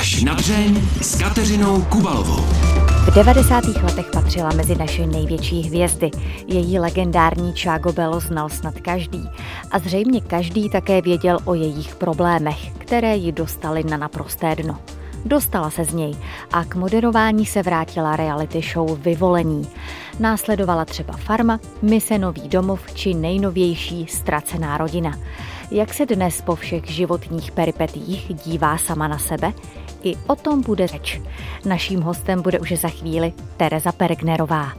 Až na dřeň s Kateřinou Kubalovou. V 90. letech patřila mezi naše největší hvězdy. Její legendární Čágo Belo znal snad každý. A zřejmě každý také věděl o jejich problémech, které ji dostaly na naprosté dno. Dostala se z něj a k moderování se vrátila reality show Vyvolení. Následovala třeba Farma, Mise Nový domov či nejnovější Ztracená rodina. Jak se dnes po všech životních peripetích dívá sama na sebe? I o tom bude řeč. Naším hostem bude už za chvíli Tereza Pergnerová.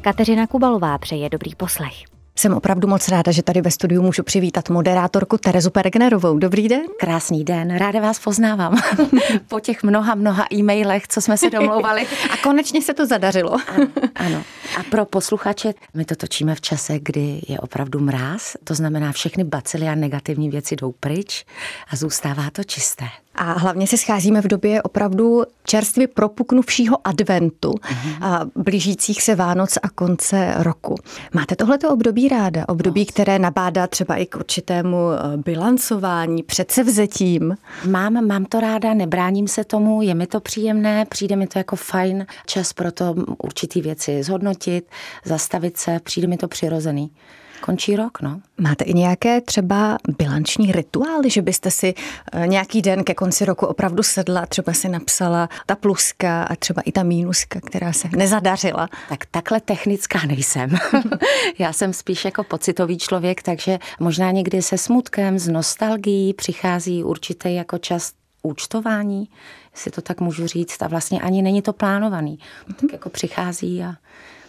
Kateřina Kubalová přeje dobrý poslech. Jsem opravdu moc ráda, že tady ve studiu můžu přivítat moderátorku Terezu Pergnerovou. Dobrý den. Krásný den, ráda vás poznávám. po těch mnoha, mnoha e-mailech, co jsme se domlouvali. A konečně se to zadařilo. ano, ano. A pro posluchače, my to točíme v čase, kdy je opravdu mráz, to znamená všechny bacily a negativní věci jdou pryč a zůstává to čisté. A hlavně se scházíme v době opravdu čerstvě propuknuvšího adventu uh-huh. a blížících se Vánoc a konce roku. Máte tohleto období ráda? Období, no. které nabádá třeba i k určitému eh, bilancování, předsevzetím? Mám, mám to ráda, nebráním se tomu, je mi to příjemné, přijde mi to jako fajn čas pro to určitý věci zhodnotit, zastavit se, přijde mi to přirozený končí rok, no. Máte i nějaké třeba bilanční rituály, že byste si eh, nějaký den ke konci roku opravdu sedla, třeba si napsala ta pluska a třeba i ta mínuska, která se nezadařila? Tak takhle technická nejsem. Já jsem spíš jako pocitový člověk, takže možná někdy se smutkem, s nostalgií přichází určitý jako čas účtování, jestli to tak můžu říct, a vlastně ani není to plánovaný. Tak jako přichází a,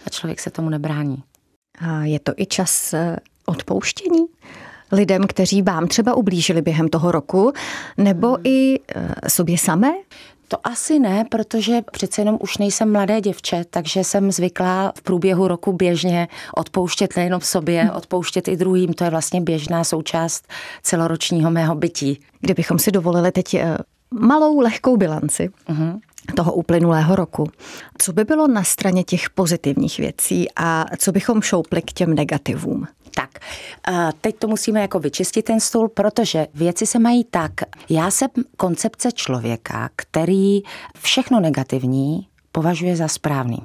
a člověk se tomu nebrání. A je to i čas eh, odpouštění? lidem, kteří vám třeba ublížili během toho roku, nebo hmm. i eh, sobě samé? To asi ne, protože přece jenom už nejsem mladé děvče, takže jsem zvyklá v průběhu roku běžně odpouštět nejenom sobě, hmm. odpouštět i druhým. To je vlastně běžná součást celoročního mého bytí. Kdybychom si dovolili teď eh, malou lehkou bilanci, uh-huh toho uplynulého roku. Co by bylo na straně těch pozitivních věcí a co bychom šoupli k těm negativům? Tak, teď to musíme jako vyčistit ten stůl, protože věci se mají tak. Já jsem koncepce člověka, který všechno negativní považuje za správný.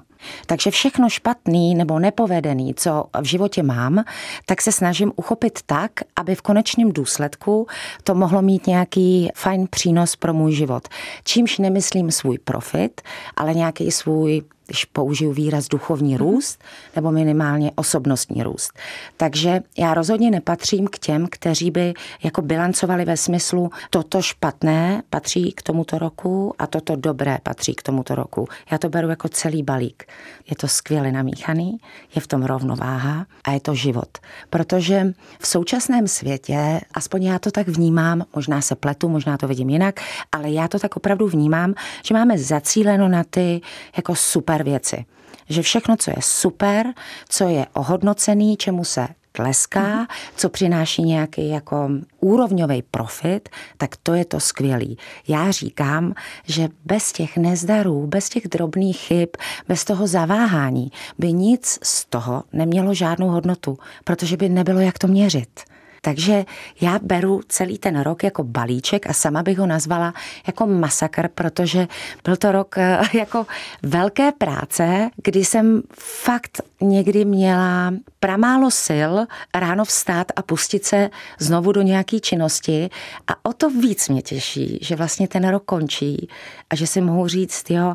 Takže všechno špatný nebo nepovedený, co v životě mám, tak se snažím uchopit tak, aby v konečném důsledku to mohlo mít nějaký fajn přínos pro můj život. Čímž nemyslím svůj profit, ale nějaký svůj když použiju výraz duchovní růst, nebo minimálně osobnostní růst. Takže já rozhodně nepatřím k těm, kteří by jako bilancovali ve smyslu, toto špatné patří k tomuto roku a toto dobré patří k tomuto roku. Já to beru jako celý balík. Je to skvěle namíchaný, je v tom rovnováha a je to život. Protože v současném světě, aspoň já to tak vnímám, možná se pletu, možná to vidím jinak, ale já to tak opravdu vnímám, že máme zacíleno na ty jako super super věci. Že všechno, co je super, co je ohodnocený, čemu se tleská, co přináší nějaký jako úrovňový profit, tak to je to skvělý. Já říkám, že bez těch nezdarů, bez těch drobných chyb, bez toho zaváhání by nic z toho nemělo žádnou hodnotu, protože by nebylo jak to měřit. Takže já beru celý ten rok jako balíček a sama bych ho nazvala jako masakr, protože byl to rok eh, jako velké práce, kdy jsem fakt někdy měla pramálo sil ráno vstát a pustit se znovu do nějaké činnosti. A o to víc mě těší, že vlastně ten rok končí a že si mohu říct, jo,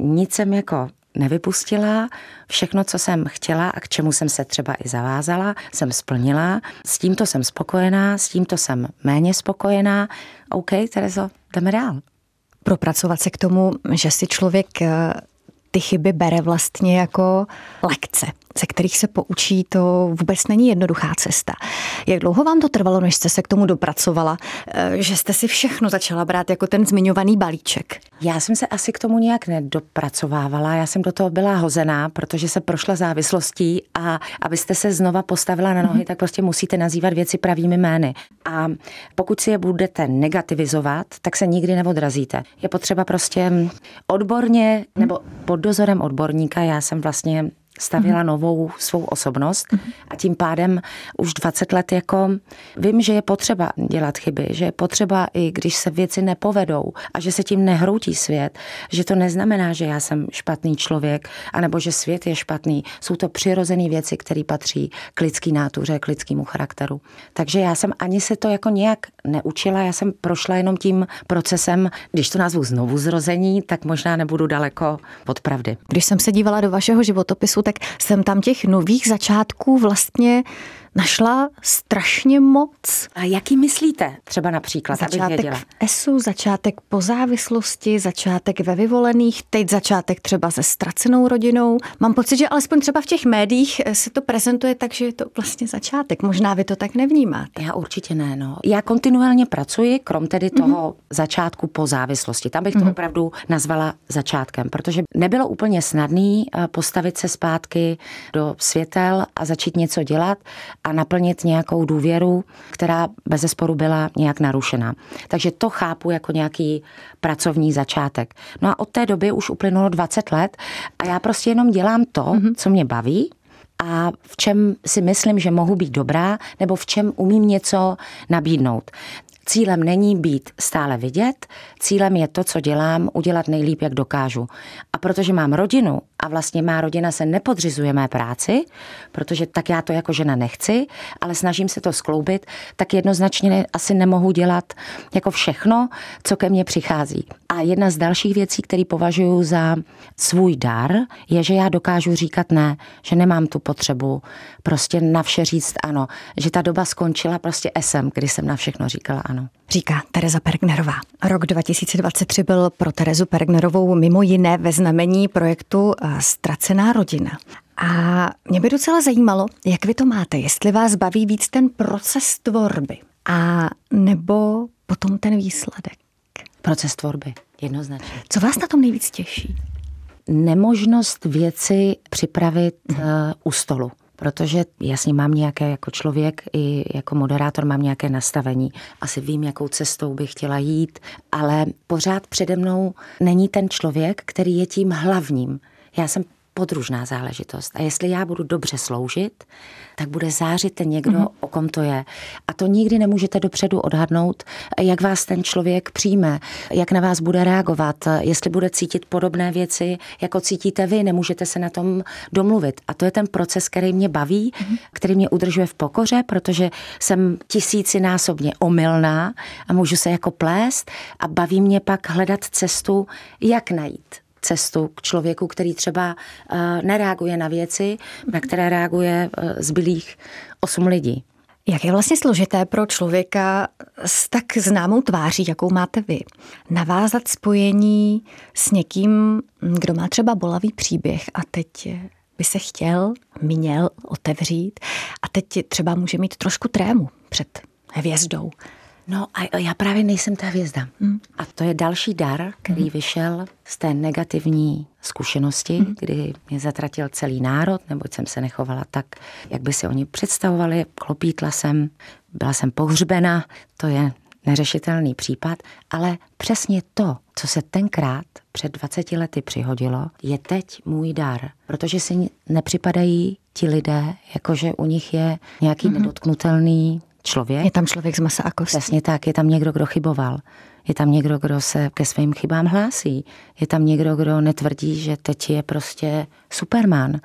nic jsem jako nevypustila. Všechno, co jsem chtěla a k čemu jsem se třeba i zavázala, jsem splnila. S tímto jsem spokojená, s tímto jsem méně spokojená. OK, Terezo, jdeme dál. Propracovat se k tomu, že si člověk eh, ty chyby bere vlastně jako lekce ze kterých se poučí, to vůbec není jednoduchá cesta. Jak dlouho vám to trvalo, než jste se k tomu dopracovala, eh, že jste si všechno začala brát jako ten zmiňovaný balíček? Já jsem se asi k tomu nějak nedopracovávala, já jsem do toho byla hozená, protože se prošla závislostí a abyste se znova postavila na nohy, mm-hmm. tak prostě musíte nazývat věci pravými jmény. A pokud si je budete negativizovat, tak se nikdy neodrazíte. Je potřeba prostě odborně nebo pod dozorem odborníka, já jsem vlastně stavila mm. novou svou osobnost mm. a tím pádem už 20 let jako vím, že je potřeba dělat chyby, že je potřeba i když se věci nepovedou a že se tím nehroutí svět, že to neznamená, že já jsem špatný člověk, anebo že svět je špatný. Jsou to přirozené věci, které patří k lidský nátuře, k lidskému charakteru. Takže já jsem ani se to jako nějak neučila, já jsem prošla jenom tím procesem, když to nazvu znovu zrození, tak možná nebudu daleko od pravdy. Když jsem se dívala do vašeho životopisu, tak jsem tam těch nových začátků vlastně našla strašně moc. A jaký myslíte třeba například, Začátek v ESu, začátek po závislosti, začátek ve vyvolených, teď začátek třeba se ztracenou rodinou. Mám pocit, že alespoň třeba v těch médiích se to prezentuje tak, že je to vlastně začátek. Možná vy to tak nevnímáte. Já určitě ne. No. Já kontinuálně pracuji, krom tedy mhm. toho mm-hmm. začátku po závislosti. Tam bych to mm-hmm. opravdu nazvala začátkem, protože nebylo úplně snadný eh, postavit se zpátky do světel a začít něco dělat a naplnit nějakou důvěru, která bez zesporu byla nějak narušená. Takže to chápu jako nějaký pracovní začátek. No a od té doby už uplynulo 20 let a já prostě jenom dělám to, mm-hmm. co mě baví, a v čem si myslím, že mohu být dobrá, nebo v čem umím něco nabídnout. Cílem není být stále vidět, cílem je to, co dělám, udělat nejlíp, jak dokážu. A protože mám rodinu a vlastně má rodina se nepodřizuje mé práci, protože tak já to jako žena nechci, ale snažím se to skloubit, tak jednoznačně ne, asi nemohu dělat jako všechno, co ke mně přichází. A jedna z dalších věcí, které považuji za svůj dar, je, že já dokážu říkat ne, že nemám tu potřebu prostě na vše říct ano, že ta doba skončila prostě esem, kdy jsem na všechno říkala ano. Říká Tereza Pergnerová. Rok 2023 byl pro Terezu Pergnerovou mimo jiné ve znamení projektu eh, Ztracená rodina. A mě by docela zajímalo, jak vy to máte, jestli vás baví víc ten proces tvorby a nebo potom ten výsledek. Proces tvorby, jednoznačně. Co vás na tom nejvíc těší? Nemožnost věci připravit uh, u stolu protože jasně mám nějaké jako člověk i jako moderátor mám nějaké nastavení. Asi vím, jakou cestou bych chtěla jít, ale pořád přede mnou není ten člověk, který je tím hlavním. Já jsem podružná záležitost. A jestli já budu dobře sloužit, tak bude zářit ten někdo, mm-hmm. o kom to je. A to nikdy nemůžete dopředu odhadnout, jak vás ten člověk přijme, jak na vás bude reagovat, jestli bude cítit podobné věci, jako cítíte vy, nemůžete se na tom domluvit. A to je ten proces, který mě baví, mm-hmm. který mě udržuje v pokoře, protože jsem tisícinásobně omylná a můžu se jako plést a baví mě pak hledat cestu, jak najít cestu k člověku, který třeba eh, nereaguje na věci, na které reaguje eh, zbylých osm lidí. Jak je vlastně složité pro člověka s tak známou tváří, jakou máte vy, navázat spojení s někým, kdo má třeba bolavý příběh a teď by se chtěl, měl otevřít a teď třeba může mít trošku trému před hvězdou. No a já právě nejsem ta hvězda. Hmm. A to je další dar, který hmm. vyšel z té negativní zkušenosti, hmm. kdy mě zatratil celý národ, neboť jsem se nechovala tak, jak by si oni představovali. Klopítla jsem, byla jsem pohřbena, to je neřešitelný případ, ale přesně to, co se tenkrát před 20 lety přihodilo, je teď můj dar, protože si nepřipadají ti lidé, jakože u nich je nějaký mm-hmm. nedotknutelný člověk. Je tam člověk z masa a kosti. Přesně tak, je tam někdo, kdo chyboval. Je tam někdo, kdo se ke svým chybám hlásí. Je tam někdo, kdo netvrdí, že teď je prostě superman.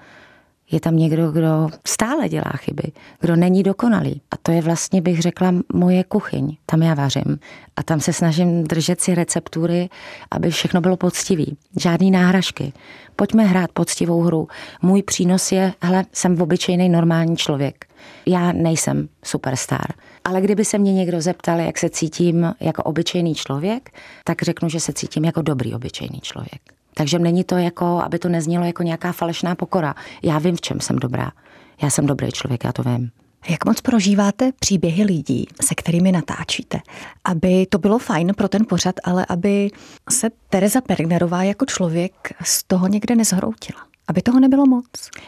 Je tam někdo, kdo stále dělá chyby, kdo není dokonalý. A to je vlastně, bych řekla, moje kuchyň. Tam já vařím. A tam se snažím držet si receptury, aby všechno bylo poctivý. Žádný náhražky. Pojďme hrát poctivou hru. Můj přínos je, hele, jsem obyčejný normální člověk. Já nejsem superstar. Ale kdyby se mě někdo zeptal, jak se cítím jako obyčejný člověk, tak řeknu, že se cítím jako dobrý obyčejný člověk. Takže není to jako, aby to neznělo jako nějaká falešná pokora. Já vím, v čem jsem dobrá. Já jsem dobrý člověk, já to vím. Jak moc prožíváte příběhy lidí, se kterými natáčíte? Aby to bylo fajn pro ten pořad, ale aby se Tereza Pergnerová jako člověk z toho někde nezhroutila. Aby toho nebylo moc.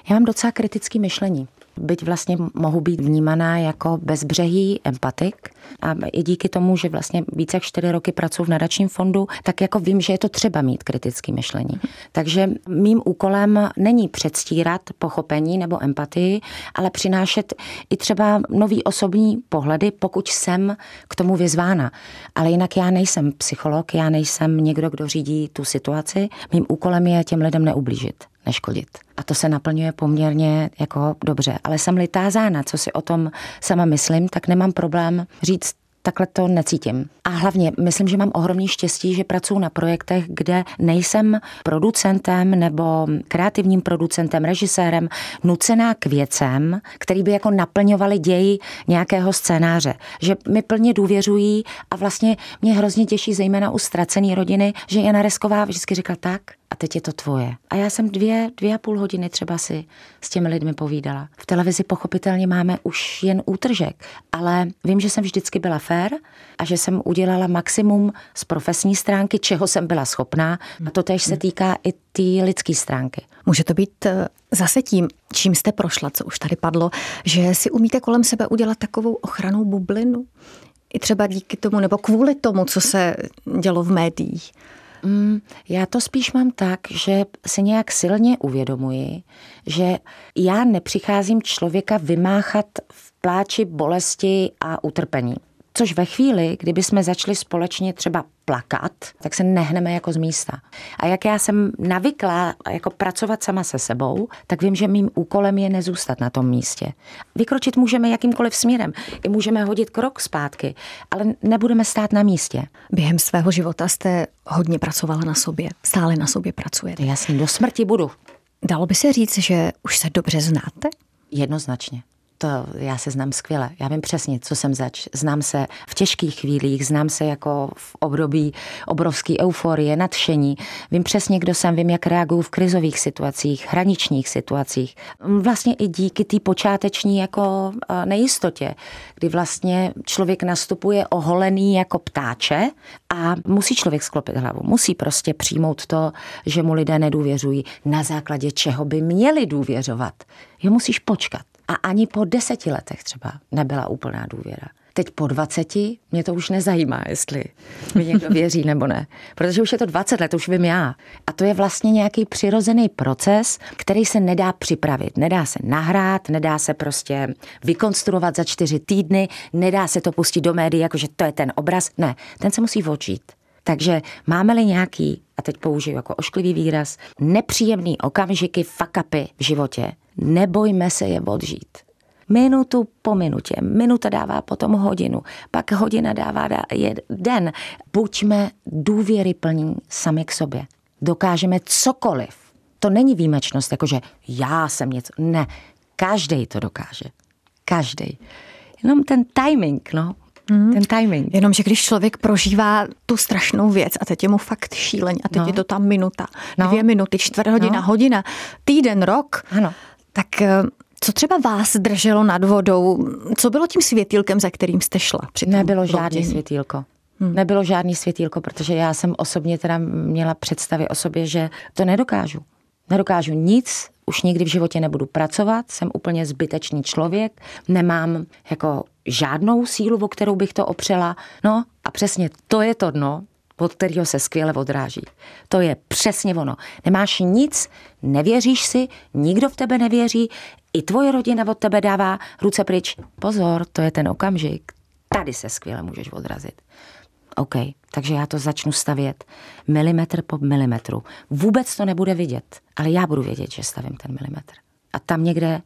Já mám docela kritické myšlení. Byť vlastně mohu být vnímaná jako bezbřehý empatik a i díky tomu, že vlastně více jak čtyři roky pracuji v nadačním fondu, tak jako vím, že je to třeba mít kritické myšlení. Takže mým úkolem není předstírat pochopení nebo empatii, ale přinášet i třeba nový osobní pohledy, pokud jsem k tomu vyzvána. Ale jinak já nejsem psycholog, já nejsem někdo, kdo řídí tu situaci. Mým úkolem je těm lidem neublížit neškodit. A to se naplňuje poměrně jako dobře. Ale jsem-li tázána, co si o tom sama myslím, tak nemám problém říct takhle to necítím. A hlavně myslím, že mám ohromný štěstí, že pracuji na projektech, kde nejsem producentem nebo kreativním producentem, režisérem, nucená k věcem, který by jako naplňovali ději nějakého scénáře. Že mi plně důvěřují a vlastně mě hrozně těší, zejména u ztracené rodiny, že Jana Resková vždycky říkala tak, a teď je to tvoje. A já jsem dvě, dvě a půl hodiny třeba si s těmi lidmi povídala. V televizi pochopitelně máme už jen útržek, ale vím, že jsem vždycky byla fér a že jsem udělala maximum z profesní stránky, čeho jsem byla schopná a to tež se týká i té lidské stránky. Může to být eh, zase tím, čím jste prošla, co už tady padlo, že si umíte kolem sebe udělat takovou ochranou bublinu? I třeba díky tomu, nebo kvůli tomu, co se dělo v médiích. Mm, já to spíš mám tak, že si nějak silně uvědomuji, že já nepřicházím člověka vymáchat v pláči bolesti a utrpení. Což ve chvíli, kdyby jsme začali společně třeba plakat, tak se nehneme jako z místa. A jak já jsem navykla jako pracovat sama se sebou, tak vím, že mým úkolem je nezůstat na tom místě. Vykročit můžeme jakýmkoliv směrem. I můžeme hodit krok zpátky, ale nebudeme stát na místě. Během svého života jste hodně pracovala na sobě. Stále na sobě pracujete. Jasně, do smrti budu. Dalo by se říct, že už se dobře znáte? Jednoznačně to já se znám skvěle. Já vím přesně, co jsem zač. Znám se v těžkých chvílích, znám se jako v období obrovské euforie, nadšení. Vím přesně, kdo jsem, vím, jak reaguju v krizových situacích, hraničních situacích. Vlastně i díky té počáteční jako nejistotě, kdy vlastně člověk nastupuje oholený jako ptáče a musí člověk sklopit hlavu. Musí prostě přijmout to, že mu lidé nedůvěřují, na základě čeho by měli důvěřovat. Jo, musíš počkat. A ani po deseti letech třeba nebyla úplná důvěra. Teď po 20 mě to už nezajímá, jestli mi někdo věří nebo ne. Protože už je to 20 let, už vím já. A to je vlastně nějaký přirozený proces, který se nedá připravit. Nedá se nahrát, nedá se prostě vykonstruovat za čtyři týdny, nedá se to pustit do médií, jakože to je ten obraz. Ne, ten se musí vočít. Takže máme-li nějaký, a teď použiju jako ošklivý výraz, nepříjemný okamžiky, fakapy v životě, nebojme se je odžít. Minutu po minutě. Minuta dává potom hodinu, pak hodina dává je den. Buďme důvěry plní sami k sobě. Dokážeme cokoliv. To není výjimečnost, jakože já jsem něco. Ne, každý to dokáže. Každý. Jenom ten timing, no, Mm. Ten timing. Jenomže když člověk prožívá tu strašnou věc a teď je mu fakt šíleň a teď no. je to tam minuta, no. dvě minuty, čtvrt hodina, no. hodina, týden, rok, ano. Tak eh, co třeba vás drželo nad vodou? Co bylo tím světýlkem, za kterým jste šla? Při Nebylo žádný světýlko. Hmm. Nebylo žádný světýlko, protože já jsem osobně teda měla představy o sobě, že to nedokážu. Nedokážu nic, už nikdy v životě nebudu pracovat, jsem úplně zbytečný člověk, nemám jako žádnou sílu, o kterou bych to opřela. No a přesně to je to dno, od kterého se skvěle odráží. To je přesně ono. Nemáš nic, nevěříš si, nikdo v tebe nevěří, i tvoje rodina od tebe dává ruce pryč. Pozor, to je ten okamžik. Tady se skvěle můžeš odrazit. OK, takže já to začnu stavět milimetr po milimetru. Vůbec to nebude vidět, ale já budu vědět, že stavím ten milimetr. A tam někde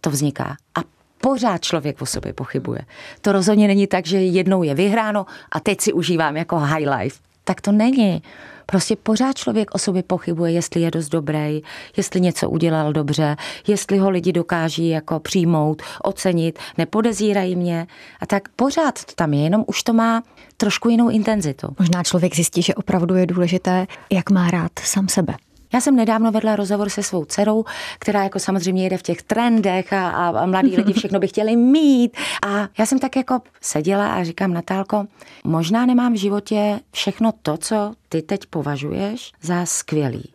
to vzniká. A pořád člověk o sobě pochybuje. To rozhodně není tak, že jednou je vyhráno a teď si užívám jako high life. Tak to není. Prostě pořád člověk o sobě pochybuje, jestli je dost dobrý, jestli něco udělal dobře, jestli ho lidi dokáží jako přijmout, ocenit, nepodezírají mě. A tak pořád to tam je, jenom už to má trošku jinou intenzitu. Možná člověk zjistí, že opravdu je důležité, jak má rád sám sebe. Já jsem nedávno vedla rozhovor se svou dcerou, která jako samozřejmě jede v těch trendech a, a, mladí lidi všechno by chtěli mít. A já jsem tak jako seděla a říkám, Natálko, možná nemám v životě všechno to, co ty teď považuješ za skvělý.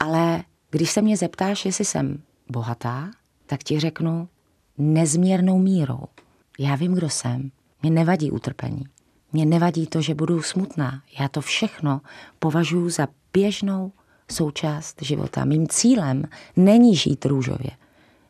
Ale když se mě zeptáš, jestli jsem bohatá, tak ti řeknu, nezměrnou mírou. Já vím, kdo jsem. Mě nevadí utrpení. Mě nevadí to, že budu smutná. Já to všechno považuji za běžnou součást života. Mým cílem není žít růžově.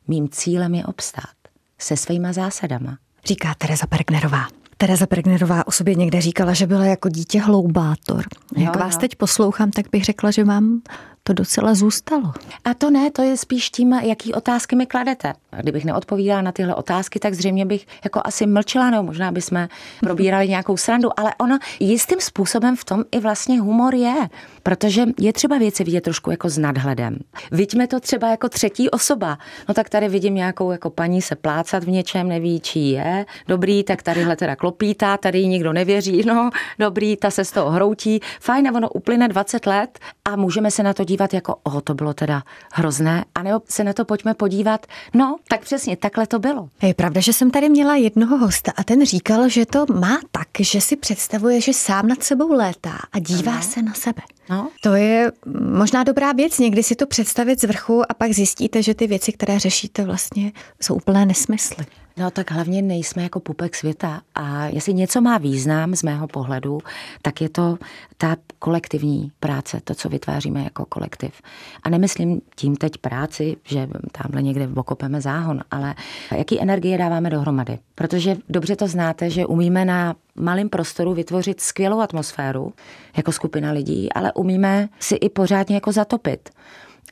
Mým cílem je obstát se svýma zásadama. Říká Tereza Pergnerová. Tereza Pergnerová o sobě někde říkala, že byla jako dítě hloubátor. Jak jo, vás jo. teď poslouchám, tak bych řekla, že vám to docela zůstalo. A to ne, to je spíš tím, jaký otázky mi kladete. Kdybych neodpovídala na tyhle otázky, tak zřejmě bych jako asi mlčela, nebo možná bychom probírali nějakou srandu, ale ono jistým způsobem v tom i vlastně humor je, protože je třeba věci vidět trošku jako s nadhledem. Vidíme to třeba jako třetí osoba. No tak tady vidím nějakou jako paní se plácat v něčem, neví, čí je. Dobrý, tak tadyhle teda klopítá, tady nikdo nevěří, no dobrý, ta se z toho hroutí. Fajn, a ono uplyne 20 let a můžeme se na to dívat dívat jako, o, to bylo teda hrozné, anebo se na to pojďme podívat, no, tak přesně, takhle to bylo. Je pravda, že jsem tady měla jednoho hosta a ten říkal, že to má tak, že si představuje, že sám nad sebou létá a dívá no. se na sebe. No. To je možná dobrá věc, někdy si to představit z vrchu a pak zjistíte, že ty věci, které řešíte, vlastně jsou úplné nesmysly. No tak hlavně nejsme jako pupek světa a jestli něco má význam z mého pohledu, tak je to ta kolektivní práce, to, co vytváříme jako kolektiv. A nemyslím tím teď práci, že tamhle někde okopeme záhon, ale jaký energie dáváme dohromady. Protože dobře to znáte, že umíme na malém prostoru vytvořit skvělou atmosféru jako skupina lidí, ale umíme si i pořádně jako zatopit.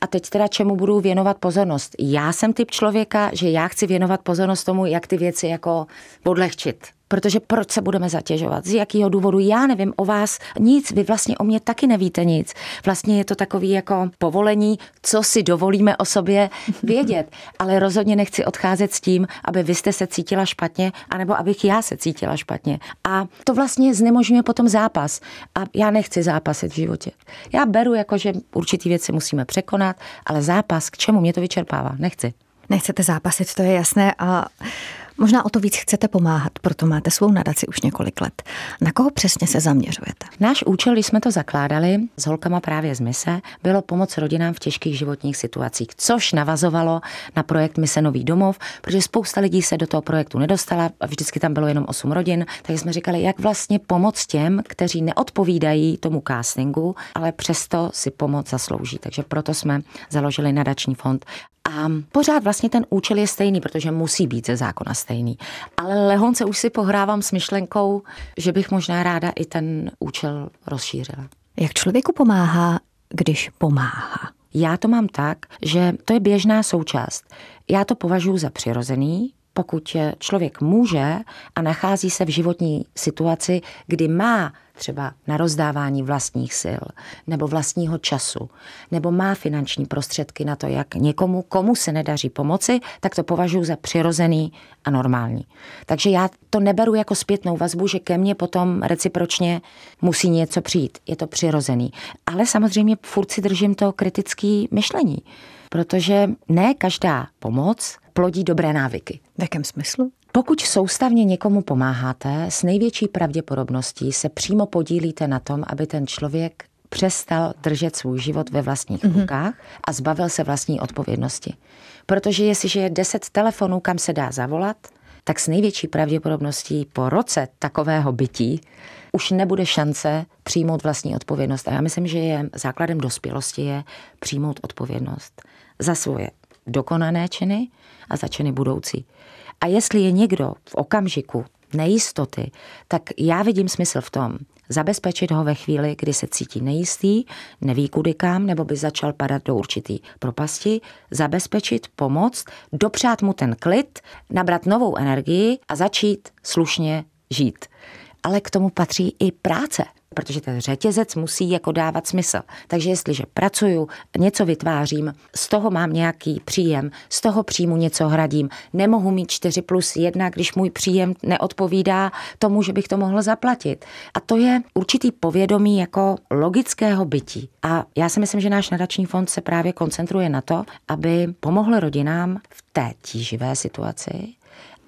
A teď teda čemu budu věnovat pozornost? Já jsem typ člověka, že já chci věnovat pozornost tomu, jak ty věci jako odlehčit. Protože proč se budeme zatěžovat? Z jakého důvodu? Já nevím o vás nic, vy vlastně o mě taky nevíte nic. Vlastně je to takový jako povolení, co si dovolíme o sobě vědět. Ale rozhodně nechci odcházet s tím, aby vy jste se cítila špatně, anebo abych já se cítila špatně. A to vlastně znemožňuje potom zápas. A já nechci zápasit v životě. Já beru jako, že určitý věci musíme překonat, ale zápas, k čemu mě to vyčerpává? Nechci. Nechcete zápasit, to je jasné. A Možná o to víc chcete pomáhat, proto máte svou nadaci už několik let. Na koho přesně se zaměřujete? Náš účel, když jsme to zakládali s holkama právě z Mise, bylo pomoc rodinám v těžkých životních situacích, což navazovalo na projekt Mise Nový domov, protože spousta lidí se do toho projektu nedostala, vždycky tam bylo jenom 8 rodin, takže jsme říkali, jak vlastně pomoct těm, kteří neodpovídají tomu castingu, ale přesto si pomoc zaslouží. Takže proto jsme založili nadační fond a pořád vlastně ten účel je stejný, protože musí být ze zákona stejný. Ale lehonce už si pohrávám s myšlenkou, že bych možná ráda i ten účel rozšířila. Jak člověku pomáhá, když pomáhá? Já to mám tak, že to je běžná součást. Já to považuji za přirozený, pokud člověk může a nachází se v životní situaci, kdy má třeba na rozdávání vlastních sil nebo vlastního času, nebo má finanční prostředky na to, jak někomu, komu se nedaří pomoci, tak to považuji za přirozený a normální. Takže já to neberu jako zpětnou vazbu, že ke mně potom recipročně musí něco přijít. Je to přirozený. Ale samozřejmě furt si držím to kritické myšlení, protože ne každá pomoc plodí dobré návyky. V jakém smyslu? Pokud soustavně někomu pomáháte, s největší pravděpodobností se přímo podílíte na tom, aby ten člověk přestal držet svůj život ve vlastních mm-hmm. rukách a zbavil se vlastní odpovědnosti. Protože jestliže je deset telefonů, kam se dá zavolat, tak s největší pravděpodobností po roce takového bytí už nebude šance přijmout vlastní odpovědnost. A já myslím, že je základem dospělosti je přijmout odpovědnost za svoje dokonané činy a za činy budoucí. A jestli je někdo v okamžiku nejistoty, tak já vidím smysl v tom, zabezpečit ho ve chvíli, kdy se cítí nejistý, neví kudy kam, nebo by začal padat do určitý propasti, zabezpečit, pomoct, dopřát mu ten klid, nabrat novou energii a začít slušně žít. Ale k tomu patří i práce protože ten řetězec musí jako dávat smysl. Takže jestliže pracuju, něco vytvářím, z toho mám nějaký příjem, z toho příjmu něco hradím, nemohu mít 4 plus 1, když můj příjem neodpovídá tomu, že bych to mohl zaplatit. A to je určitý povědomí jako logického bytí. A já si myslím, že náš nadační fond se právě koncentruje na to, aby pomohl rodinám v té tíživé situaci,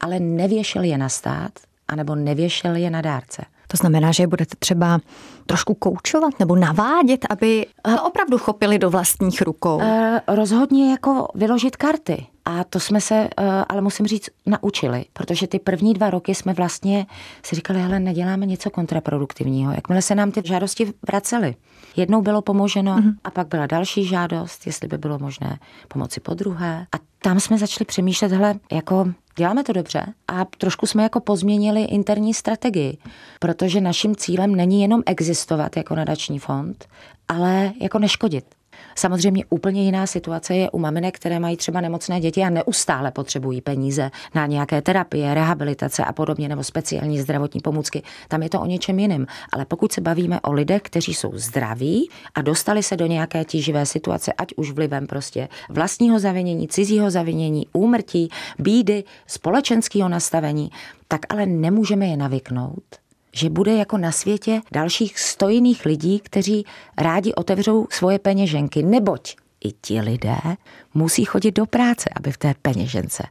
ale nevěšel je na stát, anebo nevěšel je na dárce. To znamená, že budete třeba trošku koučovat nebo navádět, aby opravdu chopili do vlastních rukou. E, rozhodně jako vyložit karty A to jsme se, eh, ale musím říct, naučili, protože ty první dva roky jsme vlastně si říkali, hele, neděláme něco kontraproduktivního. Jakmile se nám ty žádosti vracely. Jednou bylo pomoženo mm-hmm. a pak byla další žádost, jestli by bylo možné pomoci po druhé. A tam jsme začali přemýšlet, hele, jako děláme to dobře a trošku jsme jako pozměnili interní strategii, protože naším cílem není jenom existovat jako nadační fond, ale jako neškodit. Samozřejmě úplně jiná situace je u maminek, které mají třeba nemocné děti a neustále potřebují peníze na nějaké terapie, rehabilitace a podobně, nebo speciální zdravotní pomůcky. Tam je to o něčem jiném. Ale pokud se bavíme o lidech, kteří jsou zdraví a dostali se do nějaké tíživé situace, ať už vlivem prostě vlastního zavinění, cizího zavinění, úmrtí, bídy, společenského nastavení, tak ale nemůžeme je navyknout že bude jako na světě dalších stojných lidí, kteří rádi otevřou svoje peněženky, neboť i ti lidé musí chodit do práce, aby v té peněžence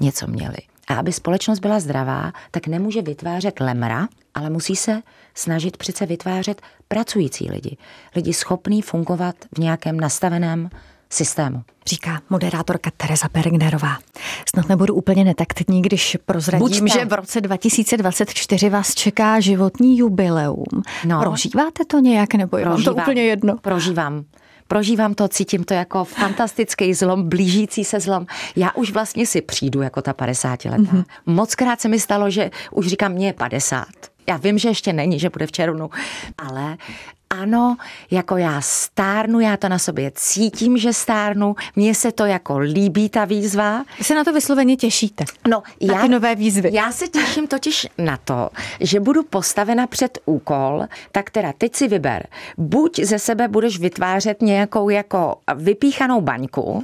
něco měli. A aby společnost byla zdravá, tak nemůže vytvářet lemra, ale musí se snažit přece vytvářet pracující lidi. Lidi schopní fungovat v nějakém nastaveném systému. Říká moderátorka Teresa Bergnerová. Snad nebudu úplně netaktní, když prozradím, Buďte. že v roce 2024 vás čeká životní jubileum. No. Prožíváte to nějak, nebo je Prožívám. to úplně jedno? Prožívám prožívám to, cítím to jako fantastický zlom, blížící se zlom. Já už vlastně si přijdu jako ta 50 letá. Mm-hmm. Moc krát se mi stalo, že už říkám, mě je 50. Já vím, že ještě není, že bude v červnu, ale ano, jako já stárnu, já to na sobě cítím, že stárnu, mně se to jako líbí ta výzva. Vy se na to vysloveně těšíte? No, na já, ty nové výzvy. Já se těším totiž na to, že budu postavena před úkol, tak teda teď si vyber, buď ze sebe budeš vytvářet nějakou jako vypíchanou baňku,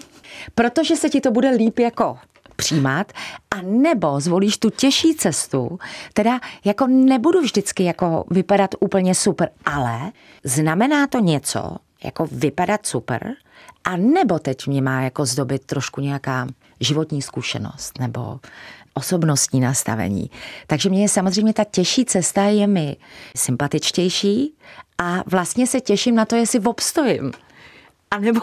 protože se ti to bude líp jako přijímat, a nebo zvolíš tu těžší cestu, teda jako nebudu vždycky jako vypadat úplně super, ale znamená to něco, jako vypadat super, a nebo teď mě má jako zdobit trošku nějaká životní zkušenost, nebo osobnostní nastavení. Takže mě je samozřejmě ta těžší cesta je mi sympatičtější a vlastně se těším na to, jestli obstojím. A nebo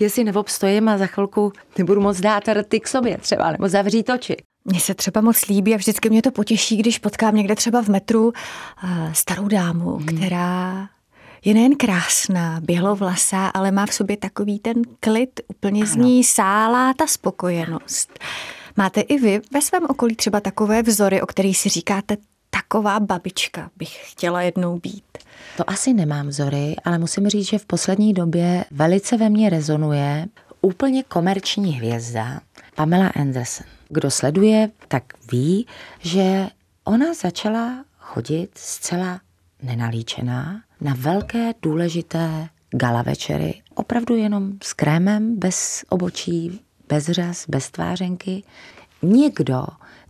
jestli neobstojím a za chvilku nebudu moc dát rty k sobě třeba, nebo zavřít oči. Mně se třeba moc líbí a vždycky mě to potěší, když potkám někde třeba v metru uh, starou dámu, hmm. která je nejen krásná, bělovlasá, ale má v sobě takový ten klid, úplně ano. z ní sálá ta spokojenost. Máte i vy ve svém okolí třeba takové vzory, o kterých si říkáte, taková babička bych chtěla jednou být? To asi nemám vzory, ale musím říct, že v poslední době velice ve mně rezonuje úplně komerční hvězda Pamela Anderson. Kdo sleduje, tak ví, že ona začala chodit zcela nenalíčená na velké důležité gala večery, opravdu jenom s krémem, bez obočí, bez řas, bez tvářenky. Někdo,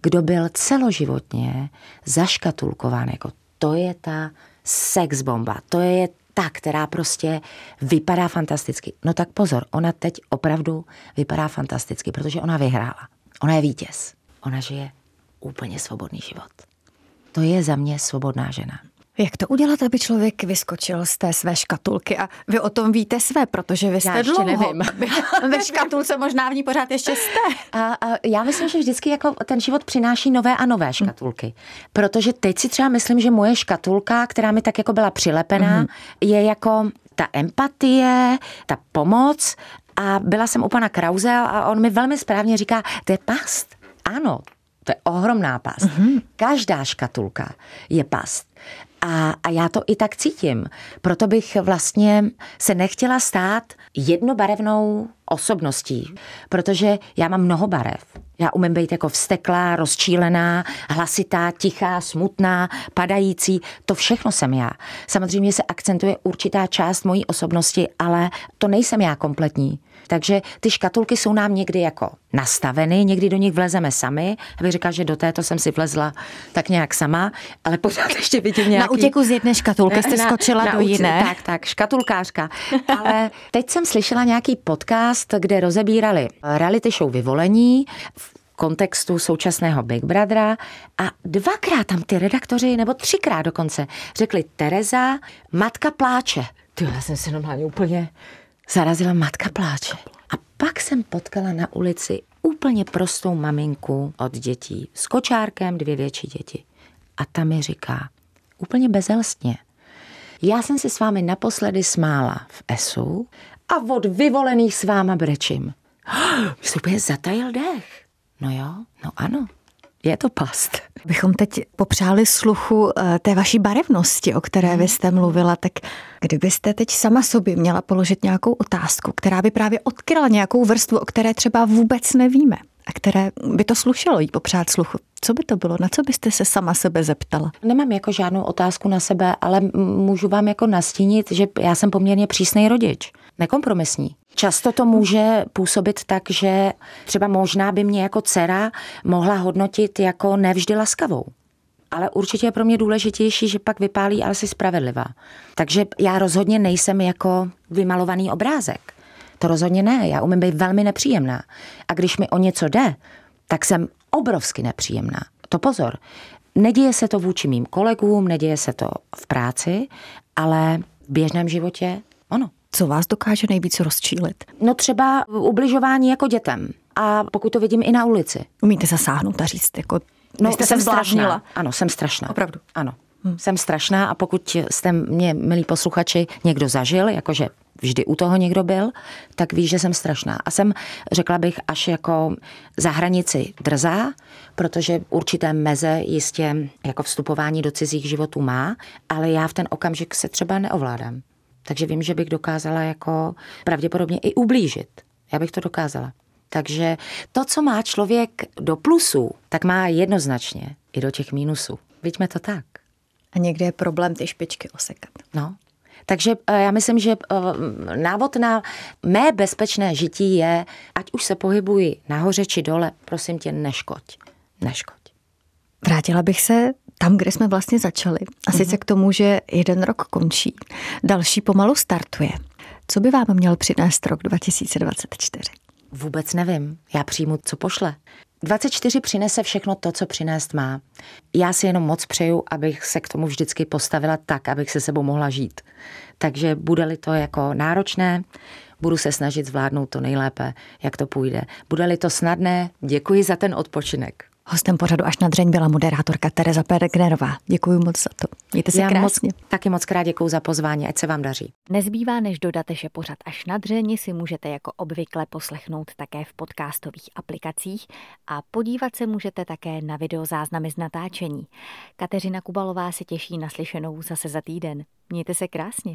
kdo byl celoživotně zaškatulkován, jako to je ta sex bomba, to je ta, která prostě vypadá fantasticky. No tak pozor, ona teď opravdu vypadá fantasticky, protože ona vyhrála. Ona je vítěz. Ona žije úplně svobodný život. To je za mě svobodná žena. Jak to udělat, aby člověk vyskočil z té své škatulky? A vy o tom víte své, protože vy jste já dlouho nevím. ve škatulce, možná v ní pořád ještě jste. A, a já myslím, že vždycky jako ten život přináší nové a nové škatulky. Protože teď si třeba myslím, že moje škatulka, která mi tak jako byla přilepená, mm-hmm. je jako ta empatie, ta pomoc a byla jsem u pana Krause a on mi velmi správně říká, to je past. Ano, to je ohromná past. Mm-hmm. Každá škatulka je past. A, a já to i tak cítím. Proto bych vlastně se nechtěla stát jednobarevnou osobností, protože já mám mnoho barev. Já umím být jako vsteklá, rozčílená, hlasitá, tichá, smutná, padající. To všechno jsem já. Samozřejmě se akcentuje určitá část mojí osobnosti, ale to nejsem já kompletní. Takže ty škatulky jsou nám někdy jako nastaveny, někdy do nich vlezeme sami. Abych říkal, že do této jsem si vlezla tak nějak sama, ale pořád ještě vidím nějaký... Na útěku z jedné škatulky jste skočila na, do jiné. Tak, tak, škatulkářka. Ale teď jsem slyšela nějaký podcast, kde rozebírali reality show Vyvolení v kontextu současného Big Brothera a dvakrát tam ty redaktoři, nebo třikrát dokonce, řekli Tereza, matka pláče. Ty, já jsem se normálně úplně zarazila matka pláče. A pak jsem potkala na ulici úplně prostou maminku od dětí s kočárkem dvě větší děti. A ta mi říká, úplně bezelstně, já jsem se s vámi naposledy smála v ESU a od vyvolených s váma brečím. Vy jste úplně zatajil dech. No jo, no ano, je to past. Bychom teď popřáli sluchu eh, té vaší barevnosti, o které vy jste mluvila, tak kdybyste teď sama sobě měla položit nějakou otázku, která by právě odkryla nějakou vrstvu, o které třeba vůbec nevíme a které by to slušelo jí popřát sluchu, co by to bylo? Na co byste se sama sebe zeptala? Nemám jako žádnou otázku na sebe, ale můžu vám jako nastínit, že já jsem poměrně přísný rodič, nekompromisní. Často to může působit tak, že třeba možná by mě jako dcera mohla hodnotit jako nevždy laskavou. Ale určitě je pro mě důležitější, že pak vypálí ale si spravedlivá. Takže já rozhodně nejsem jako vymalovaný obrázek. To rozhodně ne, já umím být velmi nepříjemná. A když mi o něco jde, tak jsem obrovsky nepříjemná. To pozor, neděje se to vůči mým kolegům, neděje se to v práci, ale v běžném životě ono. Co vás dokáže nejvíc rozčílit? No třeba ubližování jako dětem. A pokud to vidím i na ulici. Umíte zasáhnout a říct, jako no, jste jsem strašná. Ano, jsem strašná. Opravdu? Ano. Hmm. Jsem strašná a pokud jste mě, milí posluchači, někdo zažil, jakože vždy u toho někdo byl, tak ví, že jsem strašná. A jsem, řekla bych, až jako za hranici drzá, protože určité meze jistě jako vstupování do cizích životů má, ale já v ten okamžik se třeba neovládám. Takže vím, že bych dokázala jako pravděpodobně i ublížit. Já bych to dokázala. Takže to, co má člověk do plusů, tak má jednoznačně i do těch mínusů. Vidíme to tak. A někde je problém ty špičky osekat. No, takže eh, já myslím, že eh, návod na mé bezpečné žití je, ať už se pohybuji nahoře či dole, prosím tě, neškoď. Neškoď. Vrátila bych se tam, kde jsme vlastně začali. A sice mm-hmm. k tomu, že jeden rok končí, další pomalu startuje. Co by vám měl přinést rok 2024? Vůbec nevím. Já přijmu, co pošle. 24 přinese všechno to, co přinést má. Já si jenom moc přeju, abych se k tomu vždycky postavila tak, abych se sebou mohla žít. Takže bude-li to jako náročné, budu se snažit zvládnout to nejlépe, jak to půjde. Bude-li to snadné, děkuji za ten odpočinek. Hostem pořadu až na dřeň byla moderátorka Tereza Peregnerová. Děkuji moc za to. Mějte se Já krásně. Moc, taky moc krát děkuji za pozvání, ať se vám daří. Nezbývá než dodat, že pořad až na dřeň si můžete jako obvykle poslechnout také v podcastových aplikacích a podívat se můžete také na videozáznamy z natáčení. Kateřina Kubalová se těší na slyšenou zase za týden. Mějte se krásně.